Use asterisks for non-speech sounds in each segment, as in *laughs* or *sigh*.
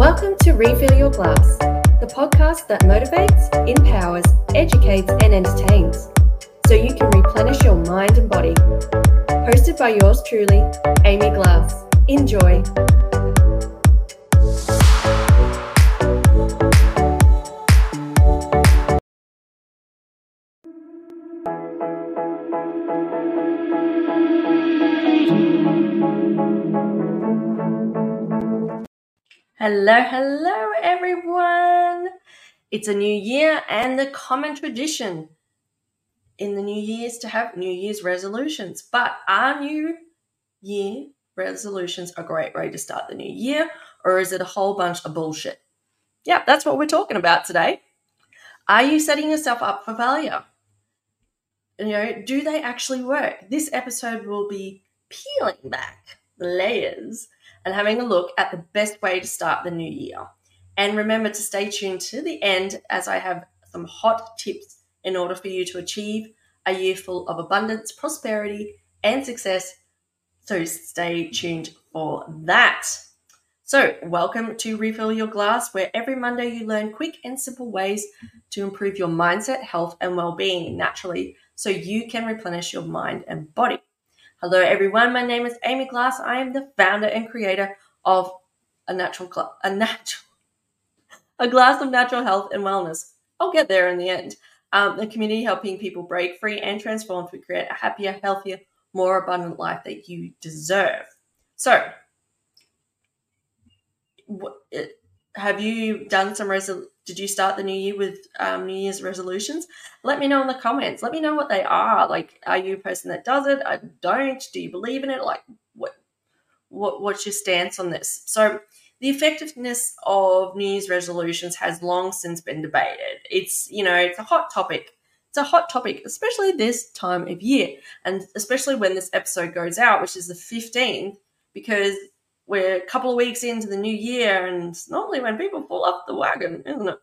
Welcome to Refill Your Glass, the podcast that motivates, empowers, educates, and entertains so you can replenish your mind and body. Hosted by yours truly, Amy Glass. Enjoy. Hello, hello, everyone. It's a new year and the common tradition in the new year's to have New Year's resolutions. But are New Year resolutions a great way to start the new year, or is it a whole bunch of bullshit? Yeah, that's what we're talking about today. Are you setting yourself up for failure? You know, do they actually work? This episode will be peeling back layers and having a look at the best way to start the new year. And remember to stay tuned to the end as I have some hot tips in order for you to achieve a year full of abundance, prosperity, and success. So stay tuned for that. So, welcome to Refill Your Glass, where every Monday you learn quick and simple ways to improve your mindset, health, and well being naturally so you can replenish your mind and body. Hello, everyone. My name is Amy Glass. I am the founder and creator of a natural, cl- a natural, a glass of natural health and wellness. I'll get there in the end. Um, the community helping people break free and transform to create a happier, healthier, more abundant life that you deserve. So, what, have you done some resol- did you start the new year with um, new year's resolutions? Let me know in the comments. Let me know what they are. Like are you a person that does it? I don't. Do you believe in it? Like what what what's your stance on this? So the effectiveness of new year's resolutions has long since been debated. It's you know it's a hot topic. It's a hot topic especially this time of year and especially when this episode goes out which is the 15th because we're a couple of weeks into the new year, and normally when people fall off the wagon, isn't it?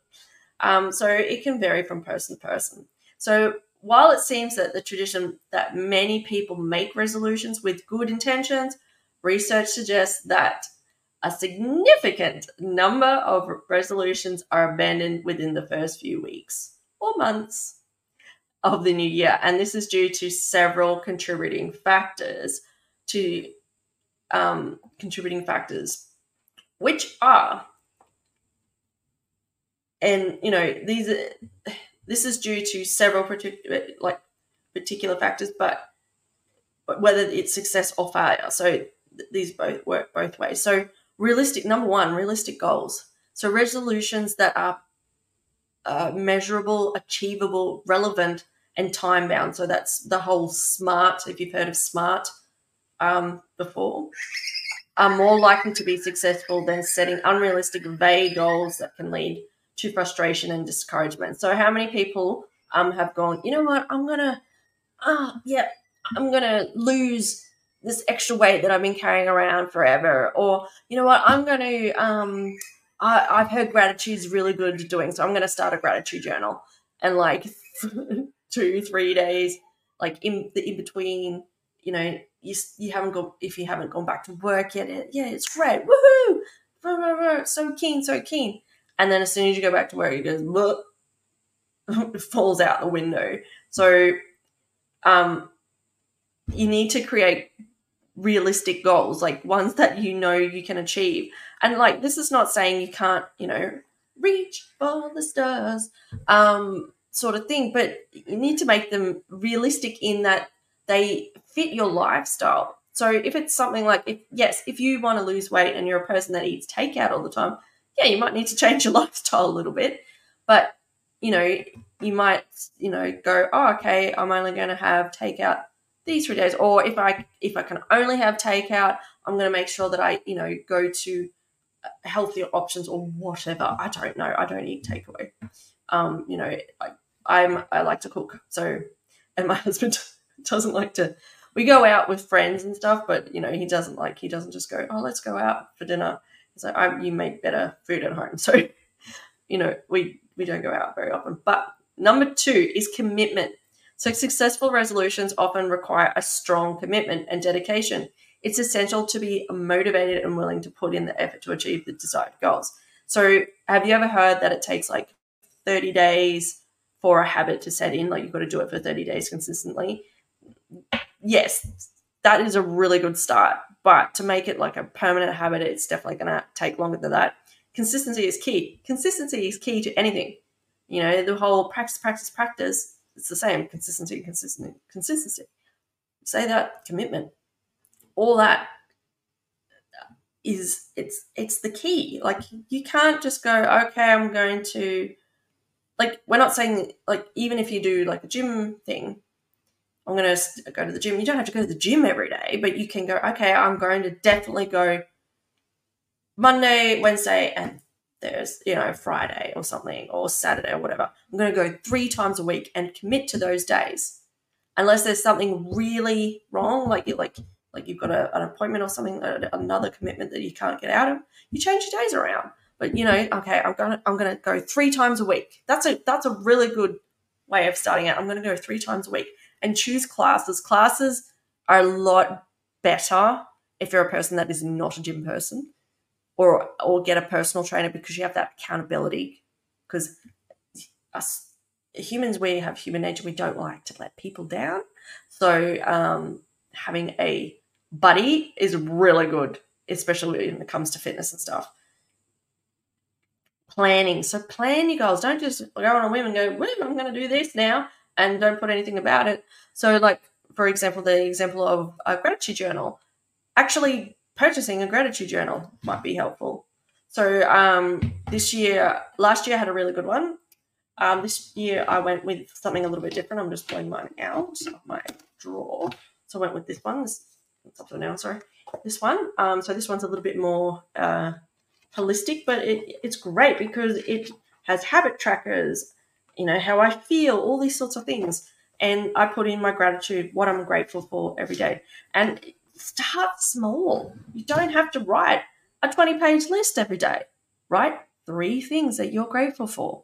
Um, so it can vary from person to person. So while it seems that the tradition that many people make resolutions with good intentions, research suggests that a significant number of resolutions are abandoned within the first few weeks or months of the new year. And this is due to several contributing factors to um, contributing factors, which are, and you know these are, this is due to several particular like particular factors, but, whether it's success or failure. So th- these both work both ways. So realistic number one, realistic goals. So resolutions that are uh, measurable, achievable, relevant, and time bound. So that's the whole SMART. If you've heard of SMART, um, before are more likely to be successful than setting unrealistic, vague goals that can lead to frustration and discouragement. So, how many people um, have gone, you know what, I'm gonna, ah, oh, yeah, I'm gonna lose this extra weight that I've been carrying around forever, or you know what, I'm gonna, um, I, I've heard gratitude is really good doing, so I'm gonna start a gratitude journal, and like *laughs* two, three days, like in the in between, you know, you, you haven't gone if you haven't gone back to work yet. It, yeah, it's great. Woohoo! So keen, so keen. And then as soon as you go back to work, it goes, *laughs* it falls out the window. So um, you need to create realistic goals, like ones that you know you can achieve. And like this is not saying you can't, you know, reach for the stars, um, sort of thing, but you need to make them realistic in that they fit your lifestyle. So if it's something like, if yes, if you want to lose weight and you're a person that eats takeout all the time, yeah, you might need to *laughs* change your lifestyle a little bit. But you know, you might, you know, go, oh, okay, I'm only going to have takeout these three days, or if I if I can only have takeout, I'm going to make sure that I, you know, go to healthier options or whatever. I don't know. I don't eat takeaway. Um, you know, I, I'm I like to cook, so and my *laughs* husband *laughs* doesn't like to. We go out with friends and stuff, but you know he doesn't like. He doesn't just go, "Oh, let's go out for dinner." He's like, I, "You make better food at home," *laughs* so you know we we don't go out very often. But number two is commitment. So successful resolutions often require a strong commitment and dedication. It's essential to be motivated and willing to put in the effort to achieve the desired goals. So, have you ever heard that it takes like 30 days for a habit to set in? Like, you've got to do it for 30 days consistently. Yes, that is a really good start. But to make it like a permanent habit, it's definitely going to take longer than that. Consistency is key. Consistency is key to anything. You know, the whole practice, practice, practice, it's the same. Consistency, consistency, consistency. Say that, commitment. All that is it's it's the key. Like you can't just go, okay, I'm going to like we're not saying like even if you do like a gym thing, I'm going to go to the gym. You don't have to go to the gym every day, but you can go, okay, I'm going to definitely go Monday, Wednesday, and there's, you know, Friday or something, or Saturday or whatever. I'm going to go three times a week and commit to those days. Unless there's something really wrong, like you like like you've got a, an appointment or something, another commitment that you can't get out of, you change your days around. But you know, okay, I'm gonna I'm gonna go three times a week. That's a that's a really good way of starting out. I'm gonna go three times a week and choose classes. Classes are a lot better if you're a person that is not a gym person or or get a personal trainer because you have that accountability. Because us humans we have human nature. We don't like to let people down. So um, having a buddy is really good especially when it comes to fitness and stuff. Planning. So plan your goals don't just go on a whim and go well, i'm going to do this now and don't put anything about it so like for example the example of a gratitude journal actually purchasing a gratitude journal might be helpful. So um, this year, last year I had a really good one. Um, this year I went with something a little bit different. I'm just pulling mine out of my drawer. So I went with this one. This, it's up to now, sorry. This one. Um, so this one's a little bit more uh, holistic, but it, it's great because it has habit trackers, you know, how I feel, all these sorts of things. And I put in my gratitude, what I'm grateful for every day. And start small. You don't have to write a 20 page list every day. Write three things that you're grateful for.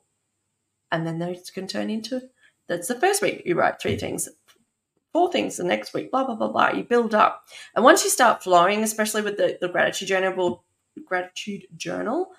And then those can turn into that's the first week you write three things, four things the next week, blah, blah, blah, blah. You build up. And once you start flowing, especially with the, the gratitude journal, gratitude journal,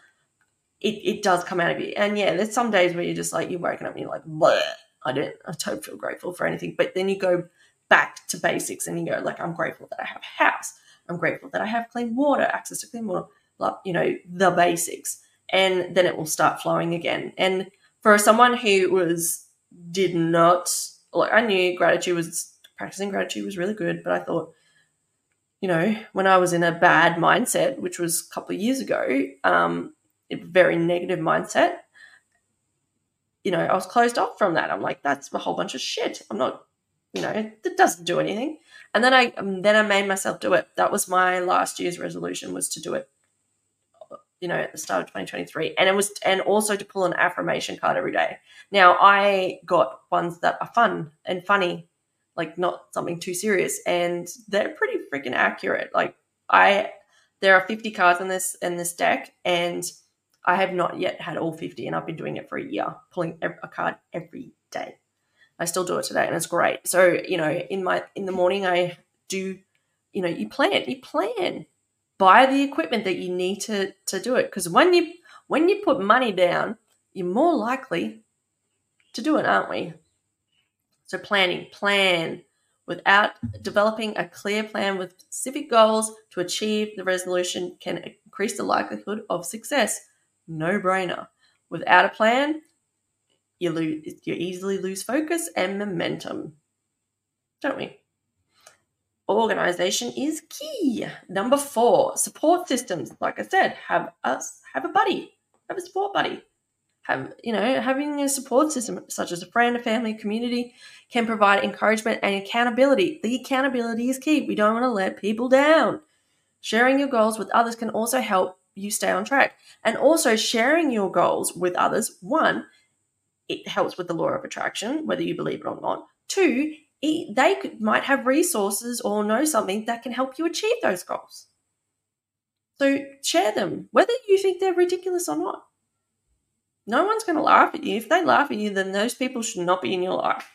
it, it does come out of you. And yeah, there's some days where you're just like, you're waking up and you're like, Bleh, I don't, I don't feel grateful for anything. But then you go back to basics and you go like i'm grateful that i have a house i'm grateful that i have clean water access to clean water like, you know the basics and then it will start flowing again and for someone who was did not like i knew gratitude was practicing gratitude was really good but i thought you know when i was in a bad mindset which was a couple of years ago um very negative mindset you know i was closed off from that i'm like that's a whole bunch of shit i'm not you know, it doesn't do anything. And then I um, then I made myself do it. That was my last year's resolution was to do it. You know, at the start of 2023, and it was and also to pull an affirmation card every day. Now I got ones that are fun and funny, like not something too serious, and they're pretty freaking accurate. Like I, there are 50 cards in this in this deck, and I have not yet had all 50, and I've been doing it for a year, pulling a card every day. I still do it today and it's great. So, you know, in my in the morning I do, you know, you plan, you plan. Buy the equipment that you need to to do it. Because when you when you put money down, you're more likely to do it, aren't we? So planning, plan without developing a clear plan with specific goals to achieve the resolution can increase the likelihood of success. No brainer. Without a plan, you lose you easily lose focus and momentum don't we? Organization is key. Number four support systems. Like i said have us have a buddy have a support buddy. Have you know having a support system such as a friend a family community can provide encouragement and accountability. The accountability is key. We don't want to let people down. Sharing your goals with others can also help you stay on track and also sharing your goals with others one it helps with the law of attraction, whether you believe it or not. Two, it, they could, might have resources or know something that can help you achieve those goals. So share them, whether you think they're ridiculous or not. No one's going to laugh at you. If they laugh at you, then those people should not be in your life.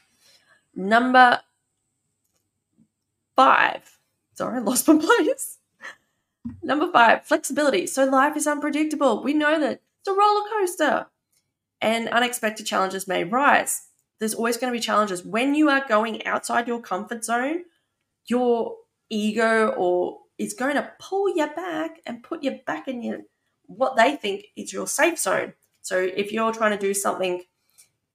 Number five. Sorry, I lost my place. Number five, flexibility. So life is unpredictable. We know that it's a roller coaster. And unexpected challenges may rise. There's always going to be challenges. When you are going outside your comfort zone, your ego or is going to pull you back and put you back in your what they think is your safe zone. So if you're trying to do something,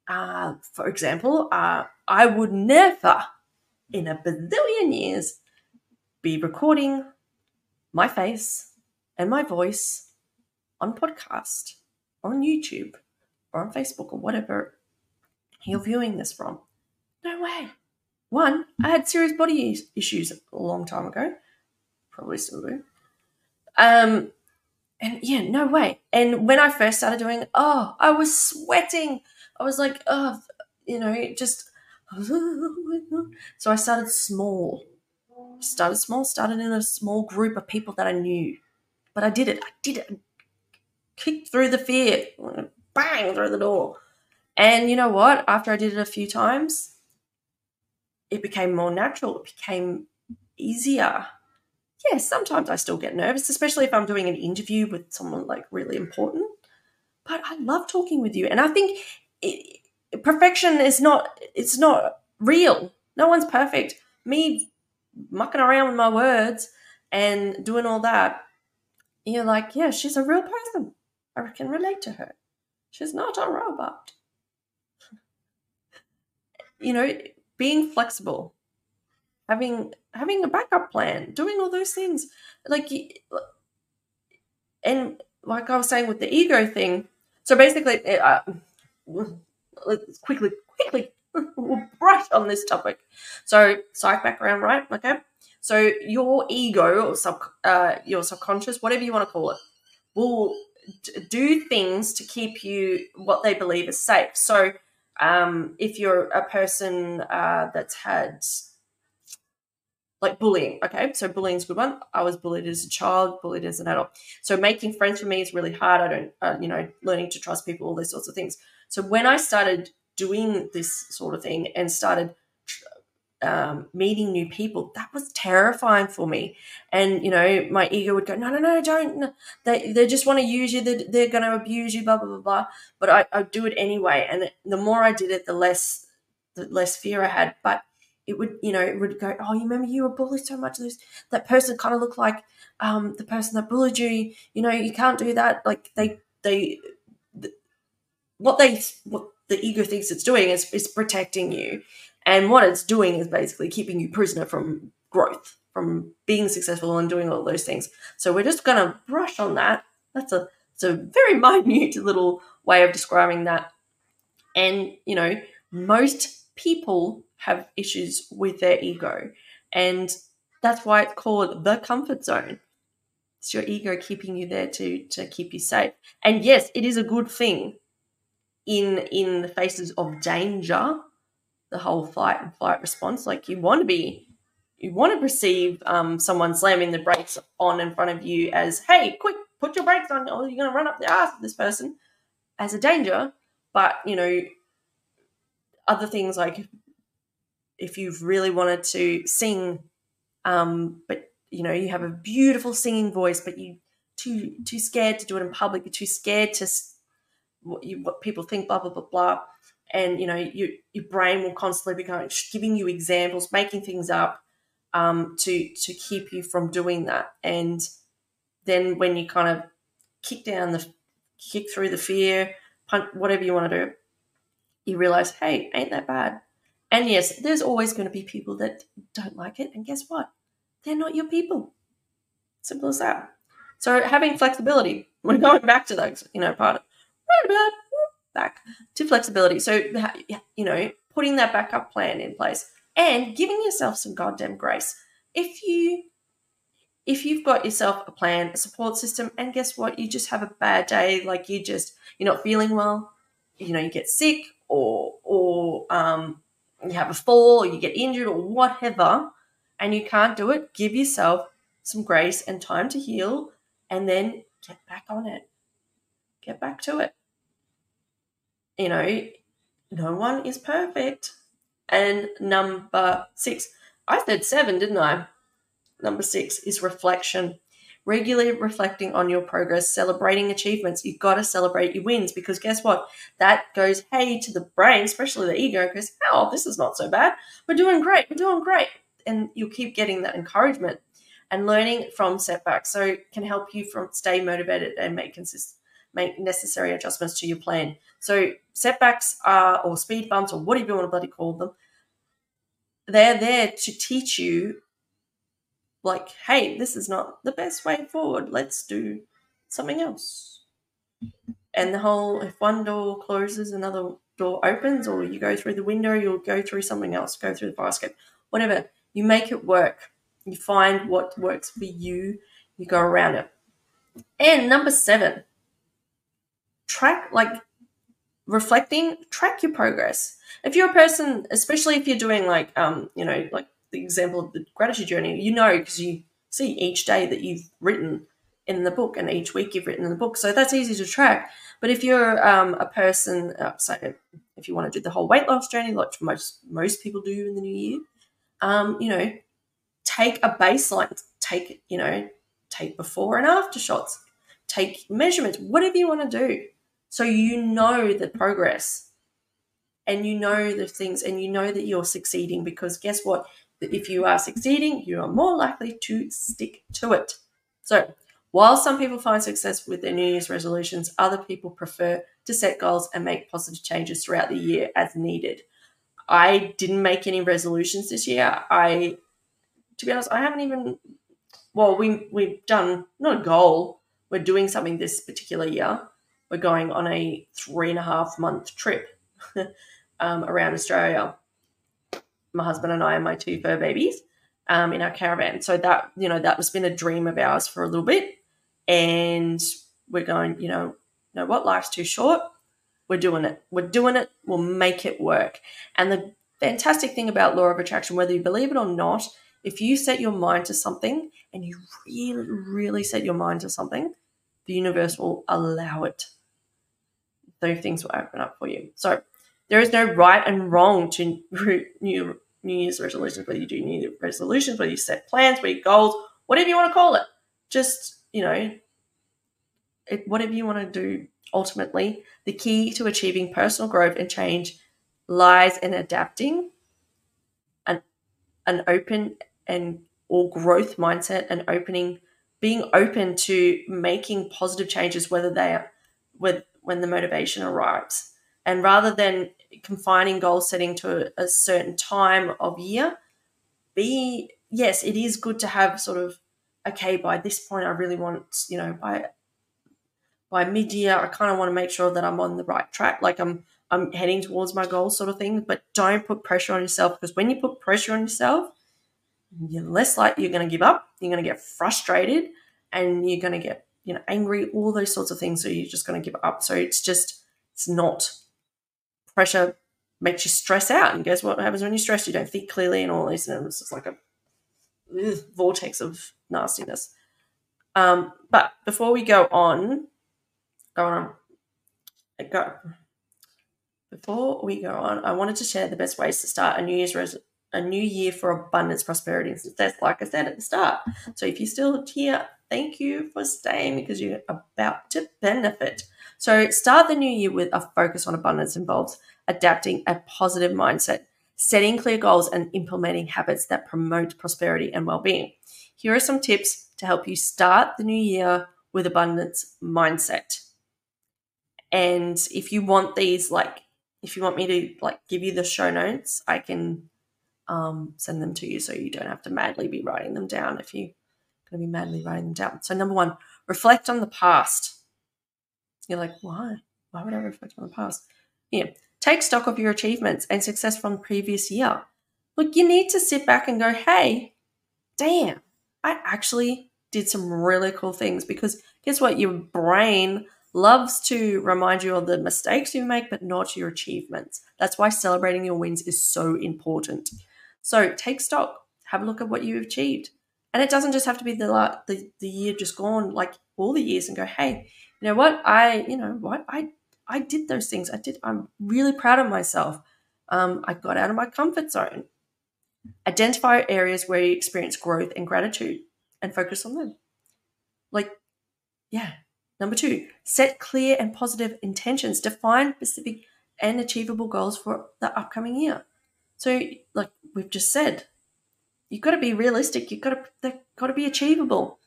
uh, for example, uh, I would never in a bazillion years be recording my face and my voice on podcast on YouTube or on Facebook or whatever you're viewing this from. No way. One, I had serious body issues a long time ago. Probably still do. Um, and yeah, no way. And when I first started doing, oh, I was sweating. I was like, oh, you know, just. *laughs* So I started small. Started small. Started in a small group of people that I knew, but I did it. I did it. Kicked through the fear. Bang through the door. And you know what? After I did it a few times, it became more natural. It became easier yeah, sometimes I still get nervous, especially if I'm doing an interview with someone like really important. But I love talking with you, and I think it, perfection is not it's not real. No one's perfect. Me mucking around with my words and doing all that, you're like, yeah, she's a real person. I can relate to her. She's not a robot. you know, being flexible having having a backup plan, doing all those things. Like, and like I was saying with the ego thing. So basically, uh, let's quickly, quickly brush on this topic. So psych background, right? Okay. So your ego or sub, uh, your subconscious, whatever you want to call it, will do things to keep you what they believe is safe. So um, if you're a person uh, that's had like bullying. Okay, so bullying's a good one. I was bullied as a child, bullied as an adult. So making friends for me is really hard. I don't, uh, you know, learning to trust people, all those sorts of things. So when I started doing this sort of thing and started um, meeting new people, that was terrifying for me. And you know, my ego would go, "No, no, no, don't. They they just want to use you. They're, they're going to abuse you. Blah blah blah blah." But I I do it anyway, and the more I did it, the less the less fear I had. But it would, you know, it would go, oh, you remember you were bullied so much. This that person kind of looked like um, the person that bullied you. You know, you can't do that. Like they, they, the, what they, what the ego thinks it's doing is is protecting you, and what it's doing is basically keeping you prisoner from growth, from being successful and doing all those things. So we're just gonna brush on that. That's a it's a very *laughs* minute little way of describing that. And you know, most people have issues with their ego. And that's why it's called the comfort zone. It's your ego keeping you there to to keep you safe. And yes, it is a good thing in in the faces of danger, the whole fight and flight response. Like you want to be you want to perceive um, someone slamming the brakes on in front of you as, hey, quick, put your brakes on, or you're going to run up the ass of this person as a danger. But, you know, other things like if you've really wanted to sing, um, but you know you have a beautiful singing voice, but you too too scared to do it in public. You're too scared to what, you, what people think. Blah blah blah blah. And you know you, your brain will constantly be going, giving you examples, making things up um, to to keep you from doing that. And then when you kind of kick down the kick through the fear, punch, whatever you want to do, you realize, hey, ain't that bad. And yes, there's always going to be people that don't like it. And guess what? They're not your people. Simple as that. So having flexibility, *laughs* we're going back to those, you know, part of back to flexibility. So you know, putting that backup plan in place and giving yourself some goddamn grace. If you if you've got yourself a plan, a support system, and guess what? You just have a bad day, like you just you're not feeling well, you know, you get sick or or um you have a fall or you get injured or whatever, and you can't do it, give yourself some grace and time to heal and then get back on it. Get back to it. You know, no one is perfect. And number six, I said seven, didn't I? Number six is reflection. regularly reflecting on your progress, celebrating achievements. You've got to celebrate your wins because guess what? That goes, hey, to the brain, especially the ego, goes, oh, this is not so bad. We're doing great. We're doing great. And you'll keep getting that encouragement and learning from setbacks. So it can help you from stay motivated and make consist make necessary adjustments to your plan. So setbacks are or speed bumps or whatever you want to bloody call them, they're there to teach you like, hey, this is not the best way forward. Let's do something else. And the whole if one door closes, another door opens, or you go through the window, you'll go through something else, go through the fire escape, whatever. You make it work. You find what works for you, you go around it. And number seven, track like reflecting, track your progress. If you're a person, especially if you're doing like um, you know, like the example of the gratitude journey, you know because you see each day that you've written in the book and each week you've written in the book. So that's easy to track. But if you're um, a person, uh, so if you want to do the whole weight loss journey, like most most people do in the new year, um, you know, take a baseline, take you know, take before and after shots, take measurements, whatever you want to do, so you know the progress, and you know the things, and you know that you're succeeding. Because guess what? If you are succeeding, you are more likely to stick to it. So while some people find success with their New Year's resolutions, other people prefer to set goals and make positive changes throughout the year as needed. I didn't make any resolutions this year. I, to be honest, I haven't even. Well, we we've done not a goal. We're doing something this particular year. We're going on a three and a half month trip *laughs* um, around Australia. My husband and I and my two fur babies um, in our caravan. So that you know that was been a dream of ours for a little bit and we're going, you know, you know what, life's too short. We're doing it. We're doing it. We'll make it work. And the fantastic thing about law of attraction, whether you believe it or not, if you set your mind to something and you really, really set your mind to something, the universe will allow it. Things will open up for you. So there is no right and wrong to *laughs* new New Year's resolutions, whether you do New Year's resolutions, whether you set plans, whether you goals, whatever you want to call it. Just you know, it, whatever you want to do, ultimately, the key to achieving personal growth and change lies in adapting an, an open and or growth mindset and opening being open to making positive changes whether they are with when the motivation arrives and rather than confining goal setting to a, a certain time of year be yes it is good to have sort of okay, by this point, I really want, you know, by by mid year, I kind of want to make sure that I'm on the right track, like I'm I'm heading towards my goal, sort of thing. But don't put pressure on yourself because when you put pressure on yourself, you're less likely you're going to give up. You're going to get frustrated, and you're going to get you know angry, all those sorts of things. So you're just going to give up. So it's just it's not pressure makes you stress out. And guess what happens when you stress? You don't think clearly and all these. And it's just like a ugh, vortex of nastiness. Um, but before we go on, go on, go. Before we go on, I wanted to share the best ways to start a New Year's res- a new year for abundance, prosperity, and success. Like I said at the start. So if you're still here, thank you for staying because you're about to benefit. So start the new year with a focus on abundance involves adapting a positive mindset, setting clear goals, and implementing habits that promote prosperity and well-being. Here are some tips to help you start the new year with abundance mindset. And if you want these, like, if you want me to like give you the show notes, I can um, send them to you so you don't have to madly be writing them down if you're going to be madly writing them down. So, number one, reflect on the past. You're like, why? Why would I reflect on the past? Yeah. Take stock of your achievements and success from the previous year. Look, you need to sit back and go, hey, damn, I actually did some really cool things because guess what? Your brain loves to remind you of the mistakes you make, but not your achievements. That's why celebrating your wins is so important. So take stock, have a look at what you've achieved. And it doesn't just have to be the, the, the year just gone, like all the years, and go, hey, you know what? I, you know what? I, I did those things. I did. I'm really proud of myself. Um, I got out of my comfort zone. Identify areas where you experience growth and gratitude and focus on them. Like, yeah. Number two, set clear and positive intentions. Define specific and achievable goals for the upcoming year. So, like we've just said, you've got to be realistic. You've got to they've got to be achievable.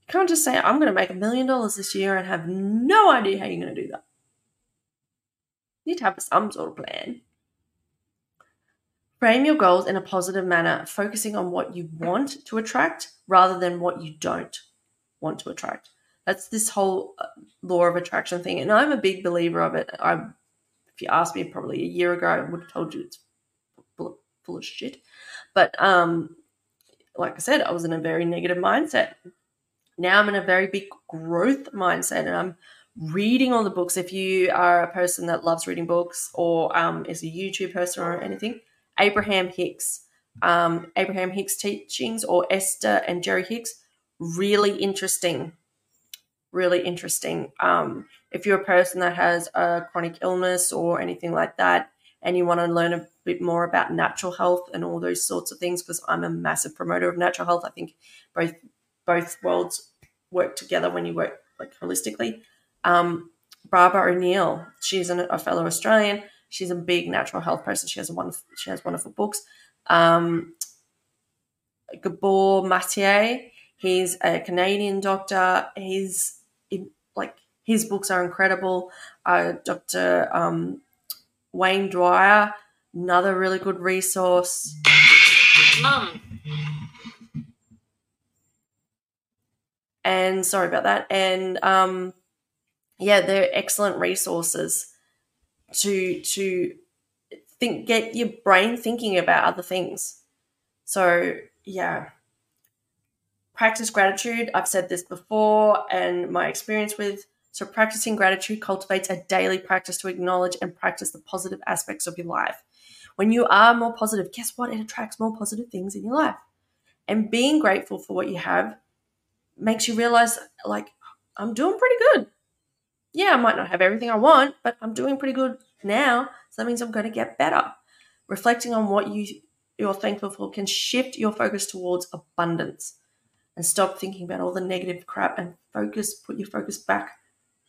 You can't just say I'm going to make a million dollars this year and have no idea how you're going to do that. You need to have some sort of plan. Frame your goals in a positive manner, focusing on what you want to attract rather than what you don't want to attract. That's this whole uh, law of attraction thing, and I'm a big believer of it. I, if you asked me probably a year ago, I would have told you it's full, full of shit. But um, like I said, I was in a very negative mindset. Now I'm in a very big growth mindset, and I'm reading all the books. If you are a person that loves reading books or um, is a YouTube person or anything, Abraham Hicks, um, Abraham Hicks teachings or Esther and Jerry Hicks, really interesting. Really interesting. Um, if you're a person that has a chronic illness or anything like that, and you want to learn bit more about natural health and all those sorts of things, because I'm a massive promoter of natural health. I think both both worlds work together when you work like holistically. Um, Barbara O'Neill, she's an, a fellow Australian. She's a big natural health person. She has a wonderful, she has wonderful books. Um, Gabor Mate, he's a Canadian doctor. He's like his books are incredible. Uh, Dr. Um, Wayne Dyer, another really good resource. Mum. And sorry about that. And um, yeah, they're excellent resources to to think get your brain thinking about other things. So yeah. Practice gratitude. I've said this before and my experience with so practicing gratitude cultivates a daily practice to acknowledge and practice the positive aspects of your life. When you are more positive, guess what? It attracts more positive things in your life. And being grateful for what you have makes you realize like I'm doing pretty good yeah, I might not have everything I want, but I'm doing pretty good now. So that means I'm going to get better. Reflecting on what you you're thankful for can shift your focus towards abundance and stop thinking about all the negative crap and focus put your focus back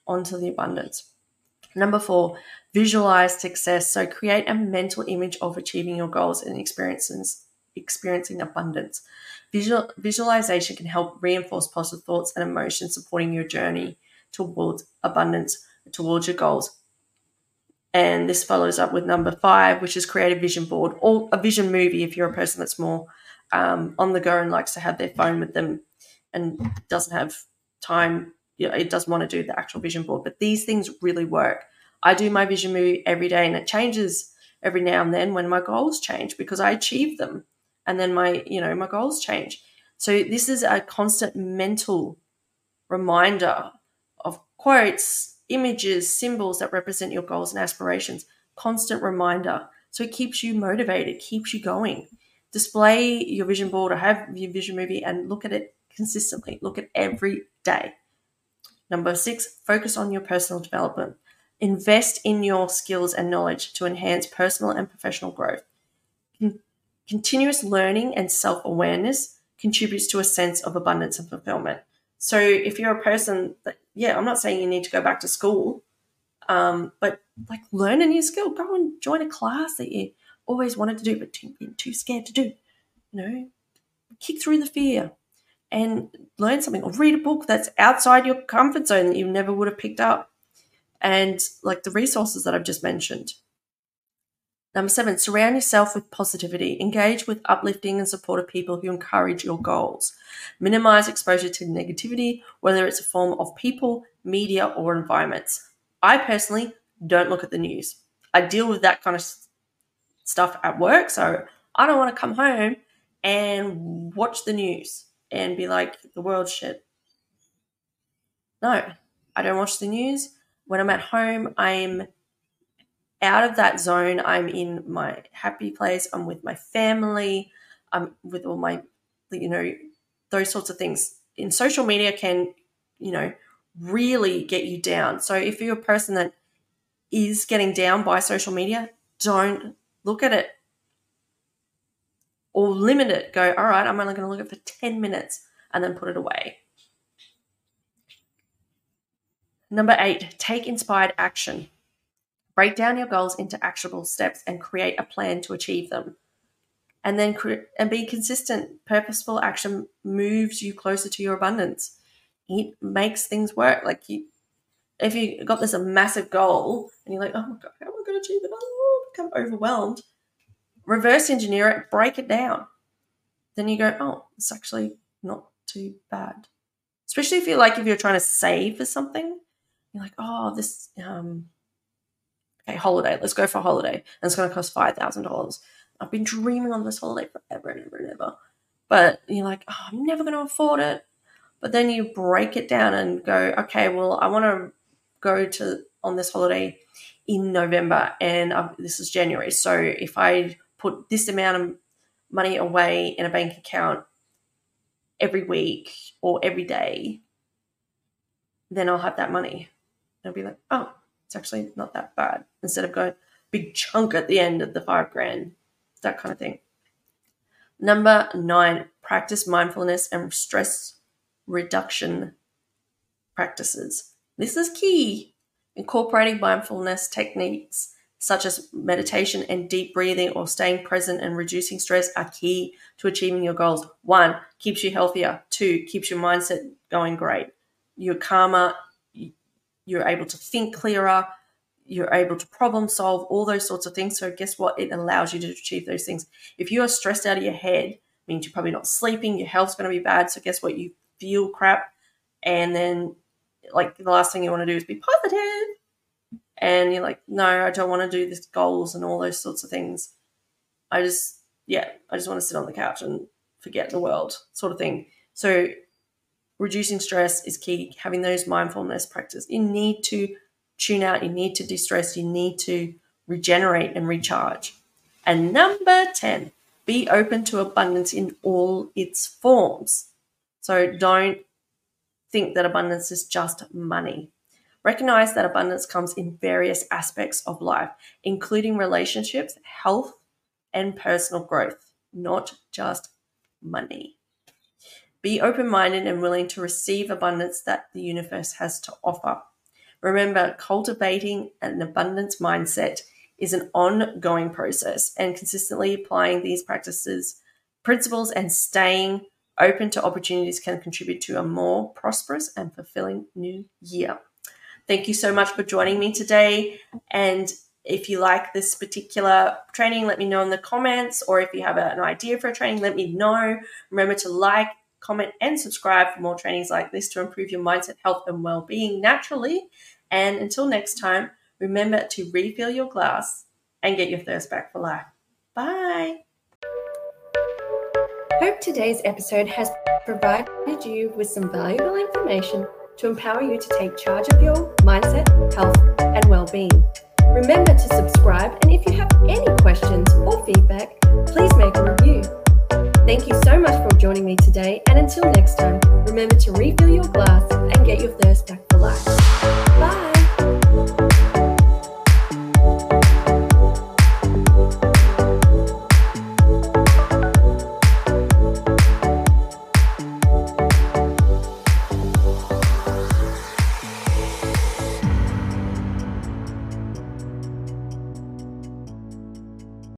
onto the abundance. Number 4, visualize success. So create a mental image of achieving your goals and experiencing abundance. Visual, visualization can help reinforce positive thoughts and emotions supporting your journey towards abundance, towards your goals. And this follows up with number five, which is create a vision board or a vision movie if you're a person that's more um, on the go and likes to have their phone with them and doesn't have time, you know, it doesn't want to do the actual vision board. But these things really work. I do my vision movie every day and it changes every now and then when my goals change because I achieve them and then my, you know, my goals change. So this is a constant mental reminder of quotes, images, symbols that represent your goals and aspirations. Constant reminder. So it keeps you motivated, keeps you going. Display your vision board or have your vision movie and look at it consistently. Look at every day. Number six, focus on your personal development. Invest in your skills and knowledge to enhance personal and professional growth. Continuous learning and self awareness contributes to a sense of abundance and fulfillment. So if you're a person that, yeah, I'm not saying you need to go back to school, um, but like learn a new skill, go and join a class that you always wanted to do, but too, too scared to do. You know, kick through the fear and learn something or read a book that's outside your comfort zone that you never would have picked up. And like the resources that I've just mentioned. Number seven, surround yourself with positivity. Engage with uplifting and supportive people who encourage your goals. Minimize exposure to negativity, whether it's a form of people, media, or environments. I personally don't look at the news. I deal with that kind of stuff at work, so I don't want to come home and watch the news and be like, the world shit. No, I don't watch the news. When I'm at home, I'm out of that zone. I'm in my happy place. I'm with my family. I'm with all my, you know, those sorts of things. In social media can, you know, really get you down. So if you're a person that is getting down by social media, don't look at it or limit it. Go, all right, I'm only going to look at it for 10 minutes and then put it away. Number eight, take inspired action. Break down your goals into actionable steps and create a plan to achieve them. And then cre- and be consistent. Purposeful action moves you closer to your abundance. It makes things work. Like you, if you got this a massive goal and you're like, oh my god, how am I going to achieve it? Oh, become overwhelmed. Reverse engineer it, break it down. Then you go, oh, it's actually not too bad. Especially if you're like if you're trying to save for something, you're like, oh, this um, okay, holiday. Let's go for a holiday, and it's going to cost five thousand dollars. I've been dreaming on this holiday forever and ever and ever, but you're like, oh, I'm never going to afford it. But then you break it down and go, okay, well, I want to go to on this holiday in November, and I've, this is January. So if I put this amount of money away in a bank account every week or every day, then I'll have that money. I'll be like, oh, it's actually not that bad. Instead of going big chunk at the end of the five grand, that kind of thing. Number nine, practice mindfulness and stress reduction practices. This is key. Incorporating mindfulness techniques such as meditation and deep breathing or staying present and reducing stress are key to achieving your goals. One, keeps you healthier. Two, keeps your mindset going great. You're calmer. You're able to think clearer. You're able to problem solve, all those sorts of things. So, guess what? It allows you to achieve those things. If you are stressed out of your head, means you're probably not sleeping, your health's going to be bad. So, guess what? You feel crap. And then, like, the last thing you want to do is be positive and you're like, no, I don't want to do this goals and all those sorts of things. I just, yeah, I just want to sit on the couch and forget the world, sort of thing. So, reducing stress is key. Having those mindfulness practice, you need to tune out, you need to de stress, you need to regenerate and recharge. And number 10, be open to abundance in all its forms. So, don't think that abundance is just money. Recognize that abundance comes in various aspects of life, including relationships, health, and personal growth, not just money. Be open minded and willing to receive abundance that the universe has to offer. Remember, cultivating an abundance mindset is an ongoing process, and consistently applying these practices, principles, and staying open to opportunities can contribute to a more prosperous and fulfilling new year. Thank you so much for joining me today. And if you like this particular training, let me know in the comments. Or if you have an idea for a training, let me know. Remember to like, comment, and subscribe for more trainings like this to improve your mindset, health, and well being naturally. And until next time, remember to refill your glass and get your thirst back for life. Bye. Hope today's episode has provided you with some valuable information to empower you to take charge of your mindset, health, and well-being. Remember to subscribe, and if you have any questions or feedback, please make a review. Thank you so much for joining me today, and until next time, remember to refill your glass and get your thirst back for life.